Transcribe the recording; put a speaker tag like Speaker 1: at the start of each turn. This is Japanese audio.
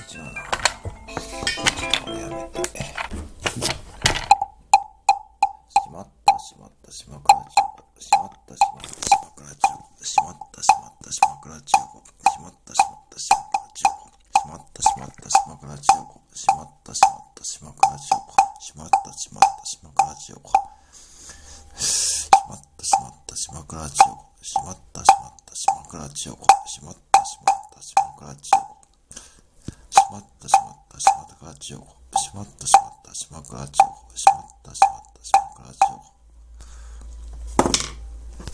Speaker 1: 違うなこれやめてしまったしまったしまくらちしまったしまったしまくらちしまったしまったしまくらちしまったしまったしまくらちしまったしまったしまくらちしまったしまったしまくらちしまったしまったしまくらちしまったしまったしまくらちしまったしまったしまくらちしまったしまったしまくらち倉千代子、しまったしまった島倉千代子、しまった。